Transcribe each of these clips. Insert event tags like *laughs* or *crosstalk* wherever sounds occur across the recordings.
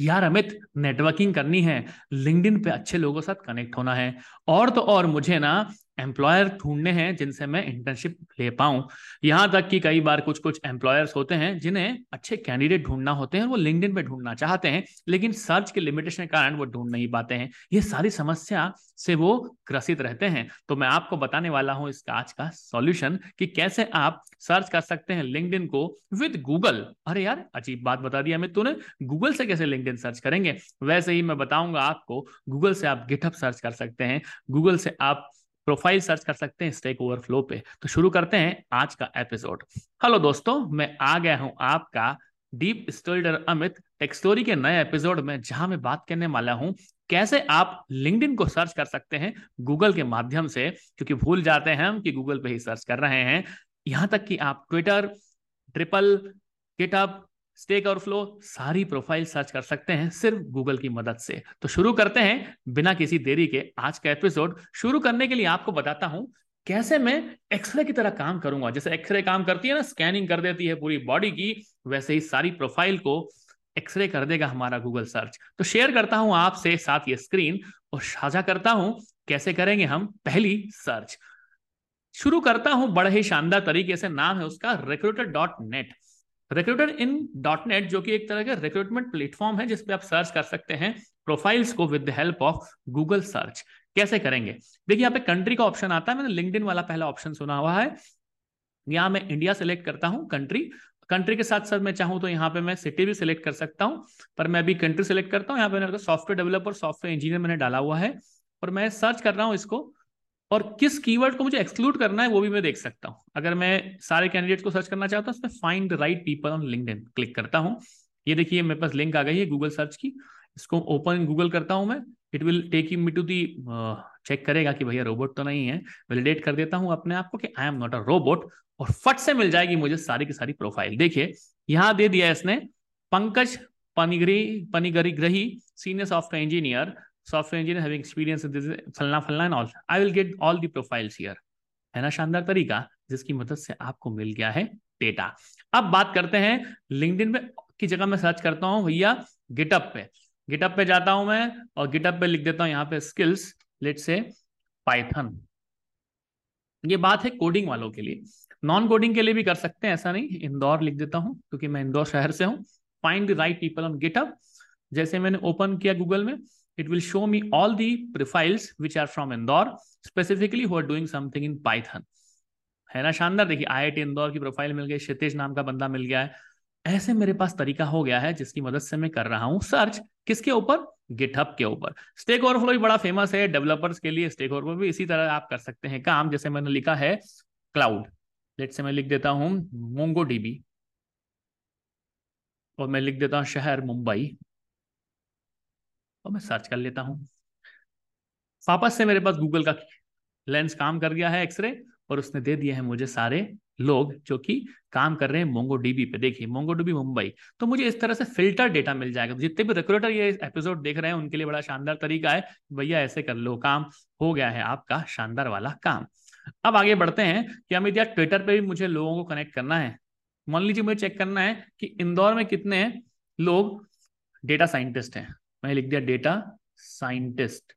यार अमित नेटवर्किंग करनी है। लिंक्डइन पे अच्छे लोगों साथ कनेक्ट होना है। और तो और मुझे ना एम्प्लॉयर ढूँढने हैं जिनसे मैं इंटर्नशिप ले पाऊँ। यहाँ तक कि कई बार कुछ कुछ एम्प्लॉयर्स होते हैं जिन्हें अच्छे कैंडिडेट ढूंढना होते हैं और वो लिंक्डइन पे ढूंढना चाहते हैं, लेकिन सर्च के लिमिटेशन के कारण वो ढूंढ नहीं पाते हैं। ये सारी समस्या से वो ग्रसित रहते हैं। तो मैं आपको बताने वाला हूँ इसका आज का सॉल्यूशन कि कैसे आप सर्च कर सकते हैं लिंक्डइन को विद गूगल अरे यार, अजीब बात बता दिया मैं तूने। गूगल से कैसे लिंक्डइन सर्च करेंगे? वैसे ही मैं बताऊँगा आपको गूगल से आप गिटअप सर्च कर सकते हैं। गूगल से आप प्रोफ़ाइल सर्च कर सकते हैं स्टेक ओवरफ्लो पे। तो शुरू करते हैं आज का एपिसोड। हेलो दोस्तों, मैं आ गया हूँ आपका डीप स्टोरीडर अमित। टेक्स्टोरी के नए एपिसोड में, जहाँ मैं बात करने वाला हूँ, कैसे आप लिंक्डइन को सर्च कर सकते हैं गूगल के माध्यम से, क्योंकि भूल जाते हैं हम कि गूगल पे ही सर्च कर रहे हैं। यहाँ तक कि आप Twitter triple GitHub Stack Overflow सारी प्रोफ़ाइल सर्च कर सकते हैं सिर्फ़ गूगल की मदद से। तो शुरू करते हैं बिना किसी देरी के आज का एपिसोड शुरू करने के लिए आपको बताता हूँ कैसे मैं एक्सरे की तरह काम करूँगा। जैसे एक्सरे काम करती है ना स्कैनिंग कर देती है पूरी बॉडी की, वैसे ही सारी प्रोफ़ाइल को एक्सरे कर देगा हमारा गूगल सर्च तो शेयर करता हूँ आपसे साथ ये स्क्रीन और साझा करता हूँ कैसे करेंगे हम पहली सर्च शुरू करता हूँ बड़े ही शानदार तरीके से, नाम है उसका recruiter dot net recruiter in dot net जो कि एक तरह का रिक्रूटमेंट प्लेटफॉर्म है, जिसपे आप सर्च कर सकते हैं प्रोफाइल्स को with the help of Google search कैसे करेंगे? देखिए, यहाँ पे कंट्री का ऑप्शन आता है, मैंने लिंक्डइन वाला पहला ऑप्शन सुना हुआ है। यहाँ मैं इंडिया सेलेक्ट करता हूँ कंट्री कंट्री के साथ साथ मैं चाहूँ तो यहाँ पे मैं सिटी भी सिलेक्ट कर सकता हूँ, पर मैं अभी कंट्री सिलेक्ट करता हूँ। यहाँ पे सॉफ्टवेयर डेवलपर सॉफ्टवेयर इंजीनियर मैंने डाला हुआ है, और मैं सर्च कर रहा हूँ इसको और किस कीवर्ड को मुझे एक्सक्लूड करना है, वो भी मैं देख सकता हूँ। अगर मैं सारे कैंडिडेट को सर्च करना चाहता हूँ उसमें find right people on LinkedIn click करता हूँ। ये देखिए, मेरे पास लिंक आ गई है गूगल सर्च की। इसको ओपन गूगल करता हूँ मैं। It will take me to the check करेगा कि भैया रोबोट तो नहीं है। वैलिडेट कर देता हूँ अपने आप को कि I am not a robot और फट से मिल जाएगी मुझे सारी की सारी प्रोफ़ाइल देखिए, यहाँ दे दिया इसने Pankaj Panigrahi पनिगरी ग्रही senior software engineer software engineer having experience in this, फलना फलना and all I will get all the profiles here है ना, शानदार तरीका, जिसकी मदद से आपको मिल गया है डेटा अब बात करते हैं लिंक्डइन में की जगह मैं सर्च करता हूँ भैया गिटअप पे. गिटअप पे जाता हूँ मैं और गिटअप पे लिख देता हूँ यहाँ पे स्किल्स लेट से पाइथन ये बात है कोडिंग वालों के लिए. नॉन कोडिंग के लिए भी कर सकते हैं, ऐसा नहीं, इंदौर लिख देता हूँ, क्योंकि मैं इंदौर शहर से हूँ. Find the right people on GitHub जैसे मैंने ओपन किया गूगल में it will show me all the profiles which are from Indore, specifically who are doing something in Python. है ना शानदार। देखिए आई इंदौर की प्रोफ़ाइल मिल गई क्षितिज नाम का बंदा मिल गया है। ऐसे मेरे पास तरीका हो गया है जिसकी मदद से मैं कर रहा हूँ सर्च किसके ऊपर? गिटहब के ऊपर। स्टेक ओवरफ्लो भी बड़ा फ़ेमस है डेवलपर्स के लिए। स्टेक ओवरफ्लो भी इसी तरह आप कर सकते हैं काम जैसे मैंने लिखा है क्लाउड लेट से मैं लिख देता हूँ मोंगो डीबी और मैं लिख देता हूँ शहर मुंबई। मैं सर्च कर लेता हूँ। वापस से मेरे पास गूगल का लेंस काम कर गया है एक्सरे और उसने दे दिया है मुझे सारे लोग जो कि काम कर रहे हैं मोंगो डीबी पे। देखिए मोंगो डीबी मुंबई तो मुझे इस तरह से फ़िल्टर डेटा मिल जाएगा। जितने भी रिक्रूटर ये एपिसोड देख रहे हैं, उनके लिए बड़ा शानदार तरीका है भैया ऐसे कर लो, काम हो गया है आपका शानदार वाला काम। अब आगे बढ़ते हैं कि अमित यार ट्विटर पे भी मुझे लोगों को कनेक्ट करना है। मान लीजिए मुझे चेक करना है कि इंदौर में कितने लोग डेटा साइंटिस्ट हैं। मैंने लिख दिया डेटा साइंटिस्ट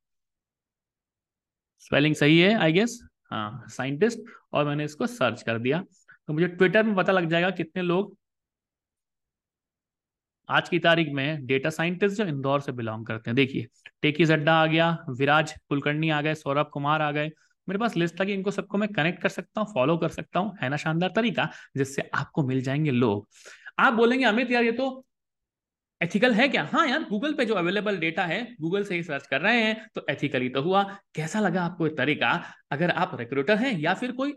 स्पेलिंग सही है आई गेस हाँ साइंटिस्ट और मैंने इसको सर्च कर दिया। तो मुझे ट्विटर में पता लग जाएगा कितने लोग आज की तारीख में डेटा साइंटिस्ट जो इंदौर से बिलोंग करते हैं। देखिए टेकी जड्डा आ गया विराज कुलकर्णी आ गए सौरभ कुमार आ गए। मेरे पास लिस्ट था कि इनको सबको मैं कनेक्ट कर सकता हूँ फॉलो कर सकता हूँ, है ना शानदार तरीका जिससे आपको मिल जाएँगे लोग। आप बोलेंगे, अमित यार, ये तो एथिकल है क्या? हाँ यार गूगल पे जो अवेलेबल डेटा है गूगल से ही सर्च कर रहे हैं तो एथिकली तो हुआ। कैसा लगा आपको तरीका? अगर आप रिक्रूटर हैं या फिर कोई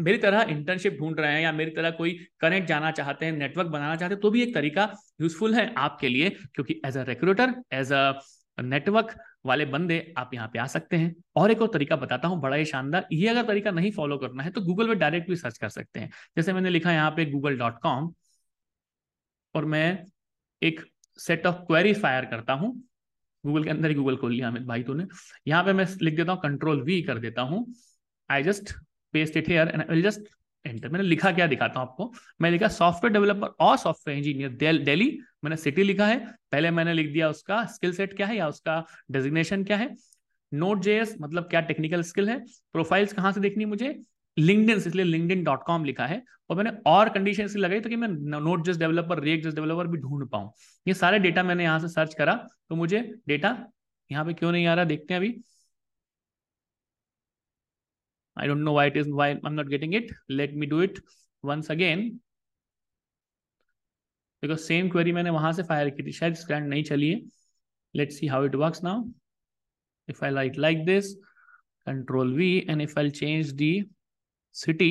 मेरी तरह इंटर्नशिप ढूंढ रहे हैं या मेरी तरह कोई कनेक्ट जाना चाहते हैं नेटवर्क बनाना चाहते हैं तो भी एक तरीका यूजफुल है आपके लिए, क्योंकि as a recruiter as a network वाले बंदे आप यहाँ पे आ सकते हैं। और एक और तरीका बताता हूँ, बड़ा ही शानदार। ये अगर तरीका नहीं फॉलो करना है तो गूगल पे डायरेक्ट भी सर्च कर सकते हैं। जैसे मैंने लिखा यहाँ पे गूगल डॉट कॉम और मैं एक सेट ऑफ़ क्वेरी फायर करता हूँ। गूगल के अंदर ही गूगल खोल लिया अमित भाई तूने। यहाँ पे मैं लिख देता हूँ कंट्रोल वी कर देता हूँ। I just paste it here and will just enter मैंने लिखा क्या दिखाता हूँ आपको? मैं लिखा सॉफ्टवेयर डेवलपर और सॉफ्टवेयर इंजीनियर दिल्ली मैंने सिटी लिखा है। पहले मैंने लिख दिया उसका स्किल सेट क्या है या उसका डेजिग्नेशन क्या है? नोट जेएस मतलब क्या टेक्निकल स्किल है? प्रोफाइल्स कहाँ से देखनी मुझे? लिंकडिन इसलिए लिंकडिन डॉट कॉम लिखा है। और मैंने और कंडीशन लगाई ताकि मैं नोट जस्ट डेवलपर रेक जस्ट डेवलपर भी ढूंढ पाऊँ। ये सारे डेटा मैंने यहाँ से सर्च करा तो मुझे डेटा यहाँ पे क्यों नहीं आ रहा? देखते हैं अभी। I don't know why it is why I am not getting it let me do it once again because same query मैंने वहाँ से फायर की थी, शायद स्क्रैंड नहीं चली है। Let see how it work now if I like like this control V and if I change the city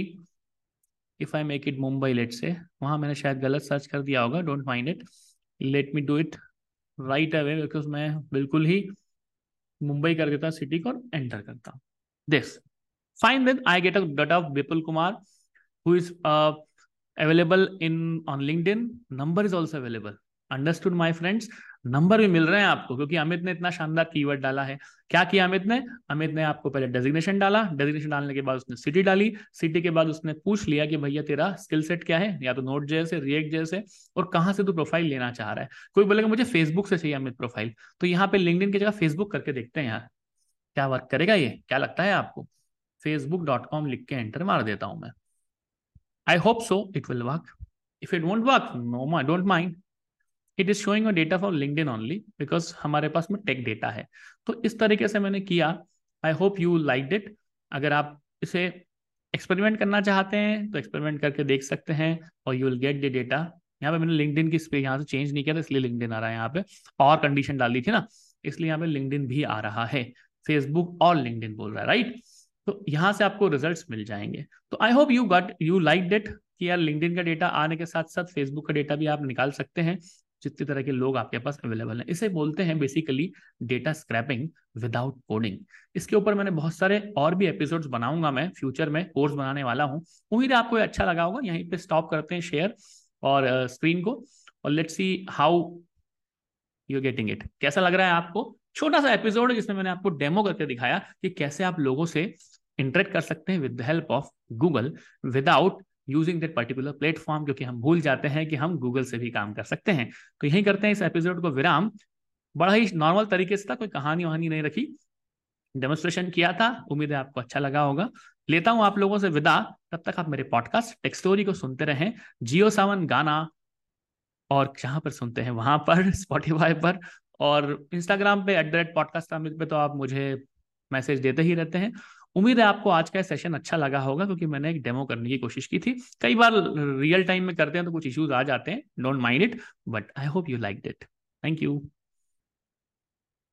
if I make it Mumbai let see वहाँ मैंने शायद गलत सर्च कर दिया होगा don't mind it let me do it right away because मैं बिल्कुल ही मुंबई कर देता सिटी को एंटर करता this fine then I get a data of Vipul Kumar who is available in on LinkedIn number is also available understood my friends number भी मिल रहे हैं आपको, क्योंकि अमित ने इतना शानदार कीवर्ड डाला है। क्या किया अमित ने? अमित ने आपको पहले डेजिग्नेशन डाला। डेजिग्नेशन डालने के बाद उसने सिटी डाली। सिटी के बाद उसने पूछ लिया कि भैया तेरा स्किल सेट क्या है? या तो नोट जैसे रिएक्ट जैसे और कहाँ से तू प्रोफ़ाइल लेना चाह रहा है? कोई बोलेगा, मुझे फेसबुक से चाहिए अमित प्रोफ़ाइल तो यहाँ पे लिंकडिन की जगह फेसबुक करके देखते हैं यार। क्या वर्क करेगा ये? क्या लगता है आपको? फेसबुक डॉट कॉम लिख के एंटर मार देता हूँ मैं। I hope so it will work if it work no my don't mind it is showing data for LinkedIn only because हमारे पास में टेक डेटा है। तो इस तरीके से मैंने किया। I hope you like it अगर आप इसे एक्सपेरिमेंट करना चाहते हैं तो एक्सपेरिमेंट करके देख सकते हैं और you will get the data यहाँ पे मैंने लिंकडिन की यहाँ से चेंज नहीं किया था, इसलिए लिंकडिन आ रहा है यहाँ पे। और कंडीशन डाल दी थी ना, इसलिए यहाँ पे लिंकडिन भी आ रहा है। फेसबुक और लिंकडिन बोल रहा है राइट तो यहाँ से आपको रिज़ल्ट मिल जाएँगे। तो I hope you got you like that कि यार लिंकडिन का डेटा आने के साथ साथ फेसबुक का डेटा भी आप निकाल सकते हैं। जितनी तरह के लोग आपके पास अवेलेबल हैं। इसे बोलते हैं basically data scraping without coding इसके ऊपर मैंने बहुत सारे और भी एपिसोड्स बनाऊँगा मैं फ्यूचर में कोर्स बनाने वाला हूँ। उम्मीद है आपको अच्छा लगा होगा। यहीं पे स्टॉप करते हैं शेयर और स्क्रीन को और let's see how you getting it कैसा लग रहा है आपको? छोटा सा एपिसोड है जिसमें मैंने आपको डेमो करके दिखाया कि कैसे आप लोगों से इंटरेक्ट कर सकते हैं with the help of Google without using that particular platform क्योंकि हम भूल जाते हैं कि हम गूगल से भी काम कर सकते हैं। तो यही करते हैं इस एपिसोड को विराम। बड़ा ही नॉर्मल तरीके से था, कोई कहानी वहानी नहीं रखी। डेमोस्ट्रेशन किया था, उम्मीद है आपको अच्छा लगा होगा। लेता हूँ आप लोगों से विदा। तब तक आप मेरे पॉडकास्ट टेक्स्टोरी को सुनते रहें। जियो सावन गाना, और जहाँ पर सुनते हैं वहाँ पर *laughs* स्पॉटिफाई पर, और इंस्टाग्राम पे एट द रेट पॉडकास्ट पे तो आप मुझे मैसेज देते ही रहते हैं। उम्मीद है आपको आज का सेशन अच्छा लगा होगा, क्योंकि मैंने एक डेमो करने की कोशिश की थी। कई बार रियल टाइम में करते हैं तो कुछ इश्यूज़ आ जाते हैं don't mind it but I hope you like it thank you